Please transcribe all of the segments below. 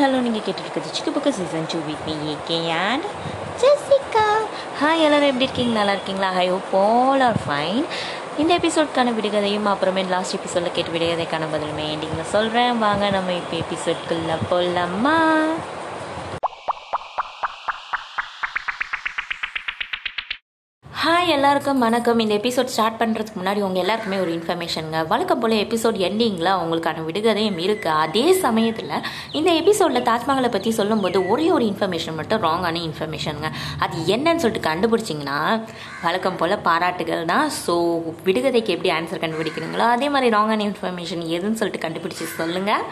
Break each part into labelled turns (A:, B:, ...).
A: Hello நீங்கள் கேட்டுருக்குது Chikku Bukku season two with me AK and Jessica hi எல்லோரும் எப்படி இருக்கீங்க நல்லா இருக்கீங்களா hi hope all are fine இந்த எபிசோட்கான விடுகதையும் அப்புறமே லாஸ்ட் எபிசோடில் கேட்டு விடுகதைக்கான பதிலுமே எண்டிங்கில் சொல்கிறேன் வாங்க நம்ம இப்போ எபிசோட்குள்ளே போடலாமா எல்லாருக்கும் வணக்கம் இந்த எபிசோட் ஸ்டார்ட் பண்ணுறதுக்கு முன்னாடி உங்கள் எல்லாருக்குமே ஒரு இன்ஃபர்மேஷனுங்க வழக்கம் போல எபிசோட் எண்டிங்கில் அவங்களுக்கான விடுகதையும் இருக்குது அதே சமயத்தில் இந்த எபிசோடில் தாஜ்மஹாலை பற்றி சொல்லும்போது ஒரே ஒரு இன்ஃபர்மேஷன் மட்டும் ராங்கான இன்ஃபர்மேஷனுங்க அது என்னன்னு சொல்லிட்டு கண்டுபிடிச்சிங்கன்னா வழக்கம் போல் பாராட்டுகள் தான் ஸோ விடுகதைக்கு எப்படி ஆன்சர் கண்டுபிடிக்கிறீங்களோ அதே மாதிரி ராங்கான இன்ஃபர்மேஷன் எதுன்னு சொல்லிட்டு கண்டுபிடிச்சி சொல்லுங்கள்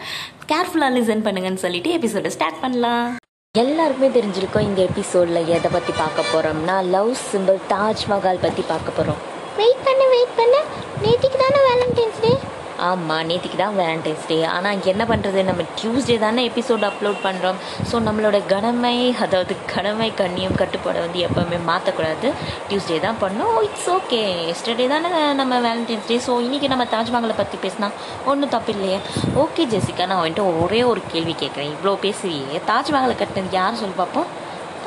A: கேர்ஃபுல்லாக லிசன் பண்ணுங்கன்னு சொல்லிட்டு எபிசோடை ஸ்டார்ட் பண்ணலாம் எல்லாருக்குமே தெரிஞ்சிருக்கோம் இந்த எபிசோடில் எதை பற்றி பார்க்க போகிறோம்னா லவ் சிம்பிள் தாஜ்மஹால் பற்றி பார்க்க போகிறோம் வெயிட் பண்ணு வெயிட் பண்ணு நேற்றுக்கு தானே வேலண்டைன்ஸ் டே ஆமாம் நேற்றுக்கு தான் வேலண்டைன்ஸ் டே ஆனால் என்ன பண்ணுறது நம்ம டியூஸ்டே தானே எபிசோட் அப்லோட் பண்ணுறோம் ஸோ நம்மளோட கடமை அதாவது கடமை கண்ணியம் கட்டுப்பாடை வந்து எப்போவுமே மாற்றக்கூடாது டியூஸ்டே தான் பண்ணோம் இட்ஸ் ஓகே எஸ்டர்டே தானே நம்ம வேலண்டைன்ஸ் டே ஸோ இன்றைக்கி நம்ம தாஜ்மஹாலை பற்றி பேசினா ஒன்றும் தப்பு இல்லையே ஓகே ஜெசிகா நான் வந்துட்டு ஒரே ஒரு கேள்வி கேட்குறேன் இவ்வளோ பேசுறியே தாஜ்மஹாலை கட்டினது யார் சொல்லி பார்ப்போம்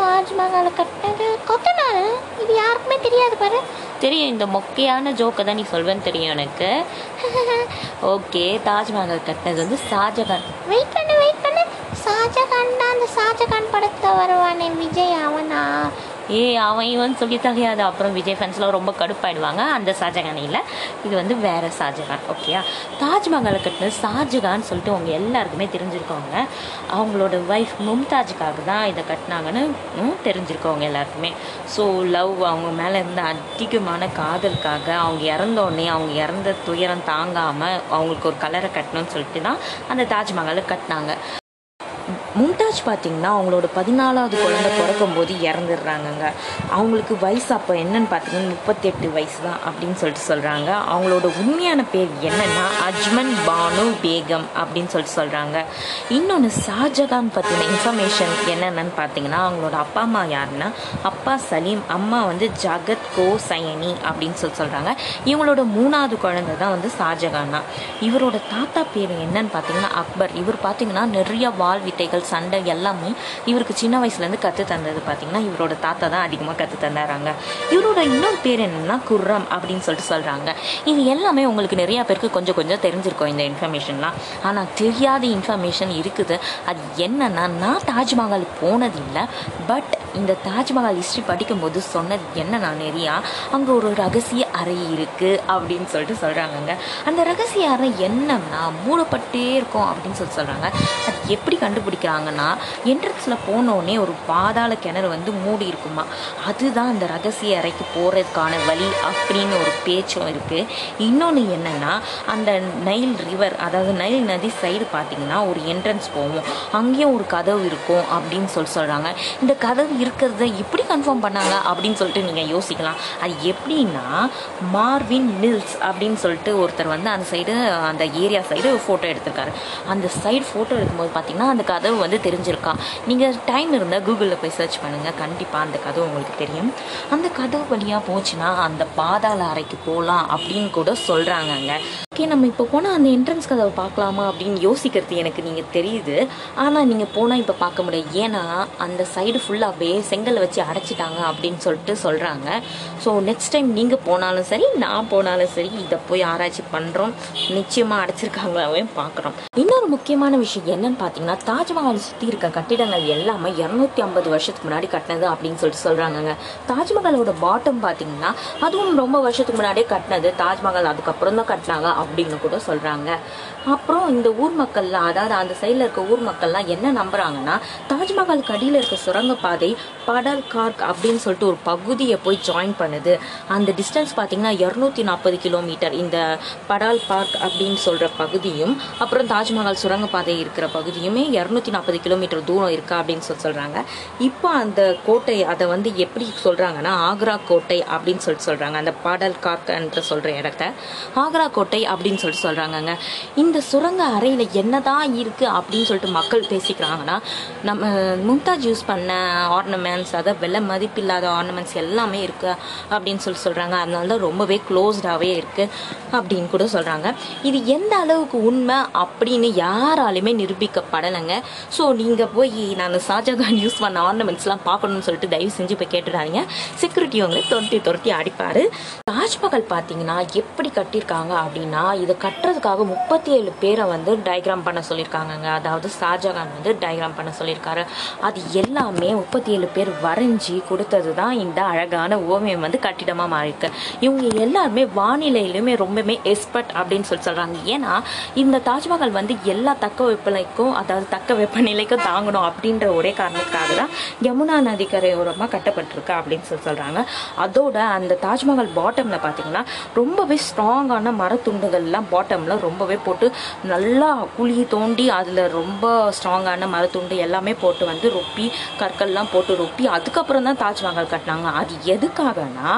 A: தாஜ்மஹாலை கட்டினது கொத்தனார் இது யாருக்குமே தெரியாது பாரு தெரியும் இந்த மொக்கையான ஜோக்கை தான் நீ சொல்வேன்னு தெரியும் எனக்கு ஓகே தாஜ்மஹால் கட்டினது வந்து ஷாஜகான் வெயிட் பண்ணு வெயிட் பண்ணு ஷாஜகான் தான் அந்த ஷாஜகான் படத்தை வருவானே விஜய் அவனா ஏ அவன் இவன் சொல்லி தகையாது அப்புறம் விஜய் ஃபேன்ஸ்லாம் ரொம்ப கடுப்பாயிடுவாங்க அந்த ஷாஜகானையில் இது வந்து வேறு ஷாஜகான் ஓகேயா தாஜ்மஹாலை கட்டினது ஷாஜகான் சொல்லிட்டு அவங்க எல்லாருக்குமே தெரிஞ்சிருக்கவங்க அவங்களோட ஒய்ஃப் மும்தாஜுக்காக தான் இதை கட்டினாங்கன்னு தெரிஞ்சிருக்கவங்க எல்லாருக்குமே ஸோ லவ் அவங்க மேலே இருந்த அதிகமான காதலுக்காக அவங்க இறந்தோடனே அவங்க இறந்த துயரம் தாங்காமல் அவங்களுக்கு ஒரு கலரை கட்டணும்னு சொல்லிட்டு தான் அந்த தாஜ்மஹாலை கட்டினாங்க மும்தாஜ் பார்த்திங்கன்னா அவங்களோட பதினாலாவது குழந்த பிறக்கும்போது இறந்துடுறாங்கங்க அவங்களுக்கு வயசு அப்போ என்னன்னு பார்த்தீங்கன்னா முப்பத்தெட்டு வயசு தான் அப்படின்னு சொல்லிட்டு சொல்கிறாங்க அவங்களோட உண்மையான பேர் என்னென்னா அஜ்மன் பானு பேகம் அப்படின்னு சொல்லிட்டு சொல்கிறாங்க இன்னொன்று ஷாஜகான் பற்றின இன்ஃபர்மேஷன் என்னென்னு பார்த்தீங்கன்னா அவங்களோட அப்பா அம்மா யாருன்னா அப்பா சலீம் அம்மா வந்து ஜகத் கோ சயனி அப்படின்னு சொல்லி சொல்கிறாங்க இவங்களோட மூணாவது குழந்தை தான் வந்து ஷாஜகான் தான் இவரோட தாத்தா பேர் என்னன்னு பார்த்தீங்கன்னா அக்பர் இவர் பார்த்தீங்கன்னா நிறைய வாழ்வித்தைகள் சண்டை எல்லாமே இவருக்கு சின்ன வயசுலேருந்து கற்று தந்தது பார்த்தீங்கன்னா இவரோட தாத்தா தான் அதிகமாக கற்று தந்தாராங்க இவரோட இன்னொரு பேர் என்னென்னா குர்ரம் அப்படின்னு சொல்லிட்டு சொல்கிறாங்க இது எல்லாமே உங்களுக்கு நிறையா பேருக்கு கொஞ்சம் கொஞ்சம் தெரிஞ்சிருக்கும் இந்த இன்ஃபர்மேஷன்லாம் ஆனால் தெரியாத இன்ஃபர்மேஷன் இருக்குது அது என்னென்னா நான் தாஜ்மஹால் போனதில்லை பட் இந்த தாஜ்மஹால் ஹிஸ்ட்ரி படிக்கும்போது சொன்னது என்ன நான் நிறையா அங்கே ஒரு ரகசிய அறை இருக்குது அப்படின்னு சொல்லிட்டு சொல்கிறாங்கங்க அந்த ரகசிய அறை என்னன்னா மூடப்பட்டே இருக்கும் அப்படின்னு சொல்லி சொல்கிறாங்க அது எப்படி கண்டுபிடிக்கிறாங்கன்னா என்ட்ரன்ஸில் போனோடனே ஒரு பாதாள கிணறு வந்து மூடி இருக்குமா அதுதான் அந்த ரகசிய அறைக்கு போகிறதுக்கான வழி அப்படின்னு ஒரு பேச்சும் இருக்குது இன்னொன்று என்னென்னா அந்த நைல் ரிவர் அதாவது நைல் நதி சைடு பார்த்திங்கன்னா ஒரு என்ட்ரன்ஸ் போவோம் அங்கேயும் ஒரு கதவு இருக்கும் அப்படின்னு சொல்லி சொல்கிறாங்க இந்த கதவு இருக்கிறத எப்படி கன்ஃபார்ம் பண்ணாங்க அப்படின்னு சொல்லிட்டு நீங்கள் யோசிக்கலாம் அது எப்படின்னா மார்வின் மில்ஸ் அப்படின்னு சொல்லிட்டு ஒருத்தர் வந்து அந்த சைடு அந்த ஏரியா சைடு ஃபோட்டோ எடுத்திருக்காரு அந்த சைடு ஃபோட்டோ எடுக்கும்போது பார்த்தீங்கன்னா அந்த கதவு வந்து தெரிஞ்சிருக்கா நீங்கள் டைம் இருந்தால் கூகுளில் போய் சர்ச் பண்ணுங்கள் கண்டிப்பாக அந்த கதவு உங்களுக்கு தெரியும் அந்த கதவு வழியாக போச்சுன்னா அந்த பாதாள அறைக்கு போகலாம் அப்படின்னு கூட சொல்கிறாங்கங்க ஓகே நம்ம இப்போ போனால் அந்த என்ட்ரன்ஸ் கதவை பார்க்கலாமா அப்படின்னு யோசிக்கிறது எனக்கு நீங்கள் தெரியுது ஆனால் நீங்கள் போனால் இப்போ பார்க்க முடியாது ஏன்னா அந்த சைடு ஃபுல்லாகவே செங்கலை வச்சு அடைச்சிட்டாங்க அப்படின்னு சொல்லிட்டு சொல்கிறாங்க ஸோ நெக்ஸ்ட் டைம் நீங்கள் போனாலும் சரி நான் போனாலும் சரி இதை போய் ஆராய்ச்சி பண்ணுறோம் நிச்சயமாக அடைச்சிருக்காங்களாவே பார்க்குறோம் இன்னொரு முக்கியமான விஷயம் என்னன்னு பார்த்தீங்கன்னா தாஜ்மஹால் சுற்றி இருக்க கட்டிடங்கள் எல்லாமே இரநூத்தி ஐம்பது வருஷத்துக்கு முன்னாடி கட்டினது அப்படின்னு சொல்லிட்டு சொல்கிறாங்கங்க தாஜ்மஹாலோட பாட்டம் பார்த்தீங்கன்னா அதுவும் ரொம்ப வருஷத்துக்கு முன்னாடியே கட்டினது தாஜ்மஹால் அதுக்கப்புறம் தான் கட்டினாங்க அப்படின்னு கூட சொல்கிறாங்க அப்புறம் இந்த ஊர் மக்கள்லாம் அதாவது அந்த சைடில் இருக்க ஊர் மக்கள்லாம் என்ன நம்புகிறாங்கன்னா தாஜ்மஹால் கடியில் இருக்க சுரங்கப்பாதை படல் கார்க் அப்படின்னு சொல்லிட்டு ஒரு பகுதியை போய் ஜாயின் பண்ணுது அந்த டிஸ்டன்ஸ் பார்த்தீங்கன்னா இரநூத்தி நாற்பது கிலோமீட்டர் இந்த படால் பார்க் அப்படின்னு சொல்கிற பகுதியும் அப்புறம் தாஜ்மஹால் சுரங்கப்பாதை இருக்கிற பகுதியுமே இரநூத்தி நாற்பது கிலோமீட்டர் தூரம் இருக்கா அப்படின்னு சொல்லி சொல்கிறாங்க இப்போ அந்த கோட்டை அதை வந்து எப்படி சொல்கிறாங்கன்னா ஆக்ரா கோட்டை அப்படின்னு சொல்லிட்டு சொல்கிறாங்க அந்த படல் கார்க் என்ற சொல்கிற இடத்த ஆக்ரா கோட்டை அப்படின்னு சொல்லிட்டு சொல்கிறாங்கங்க இந்த சுரங்க அறையில் என்ன தான் இருக்குது அப்படின்னு சொல்லிட்டு மக்கள் பேசிக்கிறாங்கன்னா நம்ம மும்தாஜ் யூஸ் பண்ண ஆர்னமெண்ட்ஸ் அதை விலை மதிப்பில்லாத ஆர்னமெண்ட்ஸ் எல்லாமே இருக்குது அப்படின்னு சொல்லி சொல்கிறாங்க அதனால தான் ரொம்பவே க்ளோஸ்டாகவே இருக்குது அப்படின்னு கூட சொல்கிறாங்க இது எந்த அளவுக்கு உண்மை அப்படின்னு யாராலுமே நிரூபிக்கப்படலைங்க ஸோ நீங்கள் போய் நான் ஷாஜகான் யூஸ் பண்ண ஆர்னமெண்ட்ஸ்லாம் பார்க்கணும்னு சொல்லிட்டு தயவு செஞ்சு போய் கேட்டுடாதீங்க செக்யூரிட்டி உங்களை துரத்தி துரத்தி அடிப்பார் தாஜ்மஹால் பார்த்தீங்கன்னா எப்படி கட்டியிருக்காங்க அப்படின்னா பார்த்தீங்கன்னா இதை கட்டுறதுக்காக முப்பத்தி ஏழு பேரை வந்து டயக்ராம் பண்ண சொல்லியிருக்காங்கங்க அதாவது ஷாஜகான் வந்து டயக்ராம் பண்ண சொல்லியிருக்காரு அது எல்லாமே முப்பத்தி ஏழு பேர் வரைஞ்சி கொடுத்தது தான் இந்த அழகான ஓவியம் வந்து கட்டிடமாக மாறியிருக்கு இவங்க எல்லாருமே வானிலையிலுமே ரொம்பவுமே எக்ஸ்பர்ட் அப்படின்னு சொல்லி சொல்கிறாங்க ஏன்னா இந்த தாஜ்மஹால் வந்து எல்லா தக்க வெப்பநிலைக்கும் அதாவது தக்க வெப்பநிலைக்கும் தாங்கணும் அப்படின்ற ஒரே காரணத்துக்காக தான் யமுனா நதிக்கரையோரமாக கட்டப்பட்டிருக்கு அப்படின்னு சொல்லி சொல்கிறாங்க அதோட அந்த தாஜ்மஹால் பாட்டமில் பார்த்தீங்கன்னா ரொம்பவே ஸ்ட்ராங்கான மரத்துண்டு மரத்துண்டுங்கள்லாம் பாட்டமில் ரொம்பவே போட்டு நல்லா குழி தோண்டி அதில் ரொம்ப ஸ்ட்ராங்கான மரத்துண்டு எல்லாமே போட்டு வந்து ரொப்பி கற்கள்லாம் போட்டு ரொப்பி அதுக்கப்புறம் தான் தாஜ்மஹால் கட்டினாங்க அது எதுக்காகனா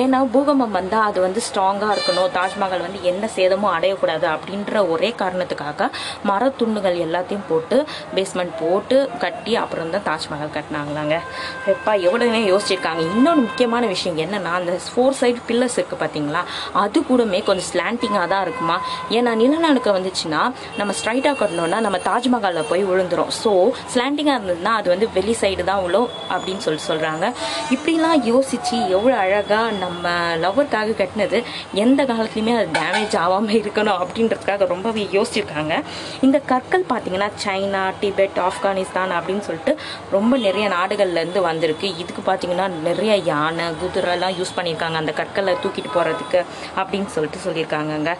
A: ஏன்னா பூகம்பம் வந்தால் அது வந்து ஸ்ட்ராங்காக இருக்கணும் தாஜ்மஹால் வந்து என்ன சேதமும் அடையக்கூடாது அப்படின்ற ஒரே காரணத்துக்காக மரத்துண்டுகள் எல்லாத்தையும் போட்டு பேஸ்மெண்ட் போட்டு கட்டி அப்புறம் தான் தாஜ்மஹால் கட்டினாங்களாங்க எப்பா எவ்வளோ யோசிச்சிருக்காங்க இன்னொன்று முக்கியமான விஷயம் என்னென்னா அந்த ஃபோர் சைடு பில்லர்ஸ் இருக்குது பார்த்தீங்களா அது கூடமே கொஞ்சம் ஸ்லாண்டிங்காக தான் இருக்குமா ஏன்னா நிலநடுக்கம் வந்துச்சுன்னா நம்ம ஸ்ட்ரைட்டாக கட்டணும்னா நம்ம தாஜ்மஹாலில் போய் விழுந்துரும் ஸோ ஸ்லாண்டிங்காக இருந்ததுன்னா அது வந்து வெளி சைடு தான் விழும் அப்படின்னு சொல்லி சொல்கிறாங்க இப்படிலாம் யோசித்து எவ்வளோ அழகாக நம்ம லவ்வருக்காக கட்டினது எந்த காலத்துலையுமே அது டேமேஜ் ஆகாமல் இருக்கணும் அப்படின்றதுக்காக ரொம்பவே யோசிச்சிருக்காங்க இந்த கற்கள் பார்த்தீங்கன்னா சைனா டிபெட் ஆப்கானிஸ்தான் அப்படின்னு சொல்லிட்டு ரொம்ப நிறைய நாடுகள்லேருந்து வந்திருக்கு இதுக்கு பார்த்தீங்கன்னா நிறைய யானை குதிரைலாம் யூஸ் பண்ணியிருக்காங்க அந்த கற்களை தூக்கிட்டு போகிறதுக்கு அப்படின்னு சொல்லிட்டு சொல்லியிருக்காங்க பண்ணியிருக்காங்கங்க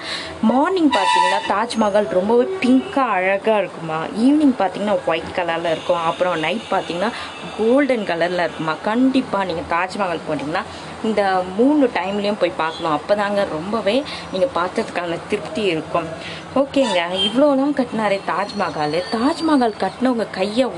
A: மார்னிங் பார்த்தீங்கன்னா தாஜ்மஹால் ரொம்பவே பிங்காக அழகாக இருக்குமா ஈவினிங் பார்த்தீங்கன்னா ஒயிட் கலரில் இருக்கும் அப்புறம் நைட் பார்த்தீங்கன்னா கோல்டன் கலரில் இருக்குமா கண்டிப்பாக நீங்கள் தாஜ்மஹால் போட்டிங்கன்னா இந்த மூணு டைம்லேயும் போய் பார்க்கணும் அப்போ தாங்க ரொம்பவே நீங்கள் பார்த்ததுக்கான திருப்தி இருக்கும் ஓகேங்க இவ்வளோலாம் கட்டினாரே தாஜ்மஹால் தாஜ்மஹால் கட்டினவங்க கையை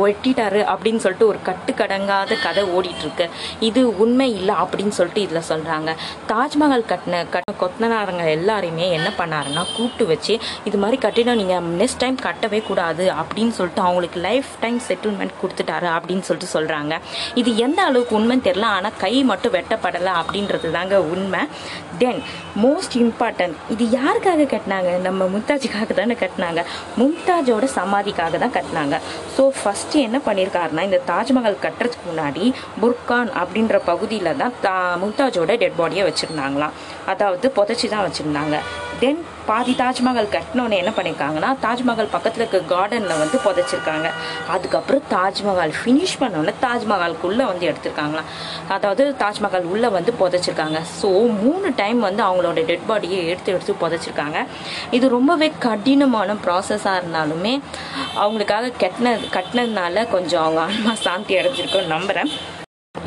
A: ஒட்டிட்டாரு அப்படின்னு சொல்லிட்டு ஒரு கட்டுக்கடங்காத கதை ஓடிட்டுருக்கு இது உண்மை இல்லை அப்படின்னு சொல்லிட்டு இதில் சொல்கிறாங்க தாஜ்மஹால் கட்டின கட்ட கொத்தனாரங்க எல்லாரையுமே என்ன பண்ணாருன்னா கூப்பிட்டு வச்சு இது மாதிரி கட்டிடம் நீங்கள் நெக்ஸ்ட் டைம் கட்டவே கூடாது அப்படின்னு சொல்லிட்டு அவங்களுக்கு லைஃப் டைம் செட்டில்மெண்ட் கொடுத்துட்டாரு அப்படின்னு சொல்லிட்டு சொல்கிறாங்க இது எந்த அளவுக்கு உண்மைன்னு தெரில ஆனால் கை மட்டும் வெட்ட கட்டப்படலை அப்படின்றது தாங்க உண்மை தென் மோஸ்ட் இம்பார்ட்டன்ட் இது யாருக்காக கட்டினாங்க நம்ம மும்தாஜுக்காக தானே கட்டினாங்க மும்தாஜோட சமாதிக்காக தான் கட்டினாங்க ஸோ ஃபஸ்ட்டு என்ன பண்ணியிருக்காருன்னா இந்த தாஜ்மஹால் கட்டுறதுக்கு முன்னாடி புர்கான் அப்படின்ற பகுதியில் தான் தா மும்தாஜோட டெட் பாடியை வச்சுருந்தாங்களாம் அதாவது புதைச்சி தான் வச்சுருந்தாங்க தென் பாதி தாஜ்மஹால் கட்டினோன்னு என்ன பண்ணியிருக்காங்கன்னா தாஜ்மஹால் பக்கத்தில் இருக்க கார்டனில் வந்து புதைச்சிருக்காங்க அதுக்கப்புறம் தாஜ்மஹால் ஃபினிஷ் பண்ணோன்னே தாஜ்மஹாலுக்குள்ளே வந்து எடுத்திருக்காங்களாம் அதாவது தாஜ்மஹால் உள்ளே வந்து புதைச்சிருக்காங்க ஸோ மூணு டைம் வந்து அவங்களோட டெட் பாடியை எடுத்து எடுத்து புதைச்சிருக்காங்க இது ரொம்பவே கடினமான ப்ராசஸாக இருந்தாலுமே அவங்களுக்காக கட்டின கட்டினதுனால கொஞ்சம் அவங்க ஆன்மா சாந்தி அடைஞ்சிருக்கோன்னு நம்புகிறேன்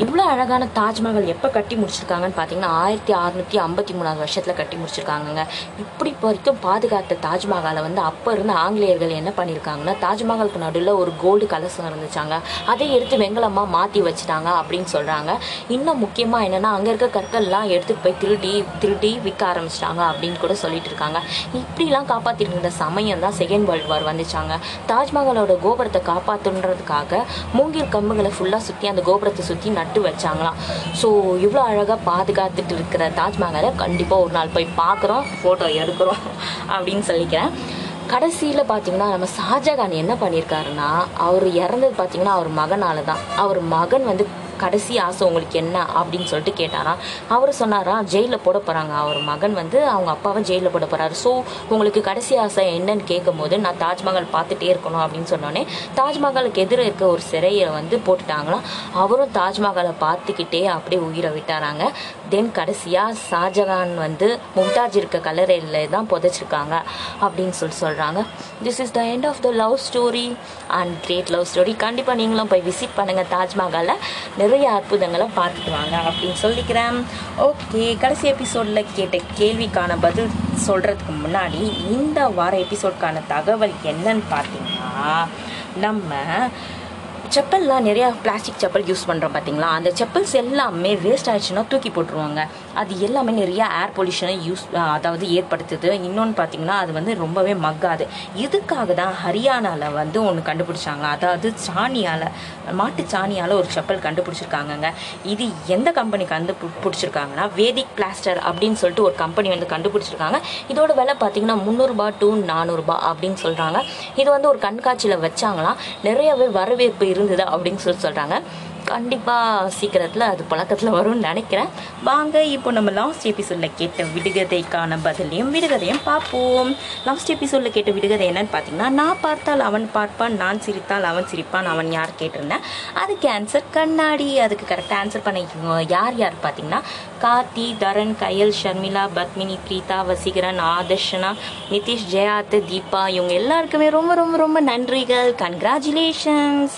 A: இவ்வளோ அழகான தாஜ்மஹால் எப்போ கட்டி முடிச்சிருக்காங்கன்னு பார்த்தீங்கன்னா ஆயிரத்தி அறநூற்றி ஐம்பத்தி மூணாவது வருஷத்தில் கட்டி முடிச்சிருக்காங்கங்க இப்படி இப்போ வரைக்கும் பாதுகாத்த தாஜ்மஹாலை வந்து அப்போ இருந்த ஆங்கிலேயர்கள் என்ன பண்ணியிருக்காங்கன்னா தாஜ்மஹாலுக்கு நடுவில் ஒரு கோல்டு கலசம் இருந்துச்சாங்க அதை எடுத்து வெங்கலமாக மாற்றி வச்சுட்டாங்க அப்படின்னு சொல்கிறாங்க இன்னும் முக்கியமாக என்னென்னா அங்கே இருக்க கற்கள்லாம் எடுத்துகிட்டு போய் திருடி திருடி விற்க ஆரம்பிச்சிட்டாங்க அப்படின்னு கூட சொல்லிட்டு இருக்காங்க இப்படிலாம் காப்பாற்றிட்டு இருந்த சமயம் தான் செகண்ட் வேர்ல்டு வார் வந்துச்சாங்க தாஜ்மஹாலோட கோபுரத்தை காப்பாற்றுன்றதுக்காக மூங்கில் கம்புகளை ஃபுல்லாக சுற்றி அந்த கோபுரத்தை சுற்றி நட்டு வச்சாங்களாம் ஸோ இவ்வளோ அழகாக பாதுகாத்துட்டு இருக்கிற தாஜ்மஹாலை கண்டிப்பாக ஒரு நாள் போய் பார்க்குறோம் ஃபோட்டோ எடுக்கிறோம் அப்படின்னு சொல்லிக்கிறேன் கடைசியில் பார்த்தீங்கன்னா நம்ம ஷாஜகான் என்ன பண்ணியிருக்காருன்னா அவர் இறந்தது பார்த்தீங்கன்னா அவர் மகனால் தான் அவர் மகன் வந்து கடைசி ஆசை உங்களுக்கு என்ன அப்படின்னு சொல்லிட்டு கேட்டாராம் அவர் சொன்னாராம் ஜெயிலில் போட போகிறாங்க அவர் மகன் வந்து அவங்க அப்பாவை ஜெயிலில் போட போகிறாரு ஸோ உங்களுக்கு கடைசி ஆசை என்னன்னு கேட்கும் போது நான் தாஜ்மஹால் பார்த்துட்டே இருக்கணும் அப்படின்னு சொன்னோடனே தாஜ்மஹாலுக்கு எதிர இருக்க ஒரு சிறையை வந்து போட்டுட்டாங்களாம் அவரும் தாஜ்மஹாலை பார்த்துக்கிட்டே அப்படியே உயிரை விட்டாராங்க தென் கடைசியாக ஷாஜஹான் வந்து மும்தாஜ் இருக்க கல்லறையில் தான் புதைச்சிருக்காங்க அப்படின்னு சொல்லி சொல்கிறாங்க this is the end of the love story and great love story கண்டிப்பாக நீங்களும் போய் விசிட் பண்ணுங்கள் தாஜ்மஹாலை நிறைய அற்புதங்களை பார்த்துட்டு வாங்க அப்படின்னு சொல்லிக்கிறேன் ஓகே கடைசி எபிசோடில் கேட்ட கேள்விக்கான பதில் சொல்கிறதுக்கு முன்னாடி இந்த வார எபிசோட்கான தகவல் என்னன்னு பார்த்தீங்கன்னா நம்ம செப்பல்லாம் நிறையா பிளாஸ்டிக் செப்பல் யூஸ் பண்ணுறோம் பார்த்தீங்களா அந்த செப்பல்ஸ் எல்லாமே வேஸ்ட் ஆயிடுச்சுன்னா தூக்கி போட்டுருவாங்க அது எல்லாமே நிறைய ஏர் பொல்யூஷனை யூஸ் அதாவது ஏற்படுத்துது இன்னொன்று பார்த்தீங்கன்னா அது வந்து ரொம்பவே மக்காது இதுக்காக தான் ஹரியானாவில் வந்து ஒன்று கண்டுபிடிச்சாங்க அதாவது சாணியால் மாட்டு சாணியால் ஒரு செப்பல் கண்டுபிடிச்சிருக்காங்கங்க இது எந்த கம்பெனி பிடிச்சிருக்காங்கன்னா வேதிக் பிளாஸ்டர் அப்படின்னு சொல்லிட்டு ஒரு கம்பெனி வந்து கண்டுபிடிச்சிருக்காங்க இதோட விலை பார்த்தீங்கன்னா முந்நூறுபா டு நானூறுபா அப்படின்னு சொல்கிறாங்க இது வந்து ஒரு கண்காட்சியில் வச்சாங்களாம் நிறையவே வரவேற்பு இருந்தது அப்படின்னு சொல்லி சொல்கிறாங்க கண்டிப்பாக சீக்கிரத்தில் அது பழக்கத்தில் வரும்னு நினைக்கிறேன் வாங்க இப்போ நம்ம லாஸ்ட் எபிசோடில் கேட்ட விடுகதைக்கான பதிலையும் விடுகதையும் பார்ப்போம் லாஸ்ட் எபிசோடில் கேட்ட விடுகதை என்னன்னு பார்த்தீங்கன்னா நான் பார்த்தால் அவன் பார்ப்பான் நான் சிரித்தால் அவன் சிரிப்பான் அவன் யார் கேட்டிருந்தேன் அதுக்கு ஆன்சர் கண்ணாடி அதுக்கு கரெக்டாக ஆன்சர் பண்ண யார் யார் பார்த்தீங்கன்னா கார்த்தி தரன் கயல் ஷர்மிளா பத்மினி பிரீதா வசீகரன் ஆதர்ஷனா நிதிஷ் ஜெயாத் தீபா இவங்க எல்லாருக்குமே ரொம்ப ரொம்ப ரொம்ப நன்றிகள் கன்க்ராச்சுலேஷன்ஸ்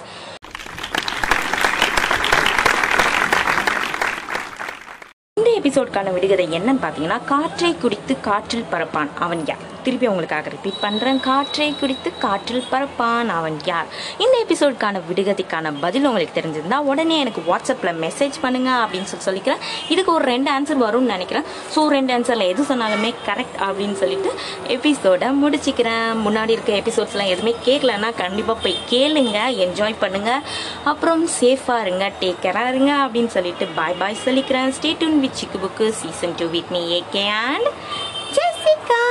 A: எபிசோட்கான விடுகதை என்னன்னு பார்த்தீங்கன்னா காற்றை குடித்து காற்றில் பறப்பான் அவன் யார் திருப்பி உங்களுக்காக ரிப்பீட் பண்ணுறேன் காற்றை குடித்து காற்றில் பறப்பான் அவன் யார் இந்த எபிசோடுக்கான விடுகதிக்கான பதில் உங்களுக்கு தெரிஞ்சிருந்தா உடனே எனக்கு வாட்ஸ்அப்பில் மெசேஜ் பண்ணுங்கள் அப்படின்னு சொல்லி சொல்லிக்கிறேன் இதுக்கு ஒரு ரெண்டு ஆன்சர் வரும்னு நினைக்கிறேன் ஸோ ரெண்டு ஆன்சரில் எது சொன்னாலுமே கரெக்ட் அப்படின்னு சொல்லிட்டு எபிசோடை முடிச்சுக்கிறேன் முன்னாடி இருக்க எபிசோட்ஸ்லாம் எதுவுமே கேட்கலன்னா கண்டிப்பாக போய் கேளுங்க என்ஜாய் பண்ணுங்கள் அப்புறம் சேஃபாக இருங்க டேக் கேராக இருங்க அப்படின்னு சொல்லிட்டு பாய் பாய் சொல்லிக்கிறேன் stay tuned with Chikku Bukku season two with me AK and Jessica!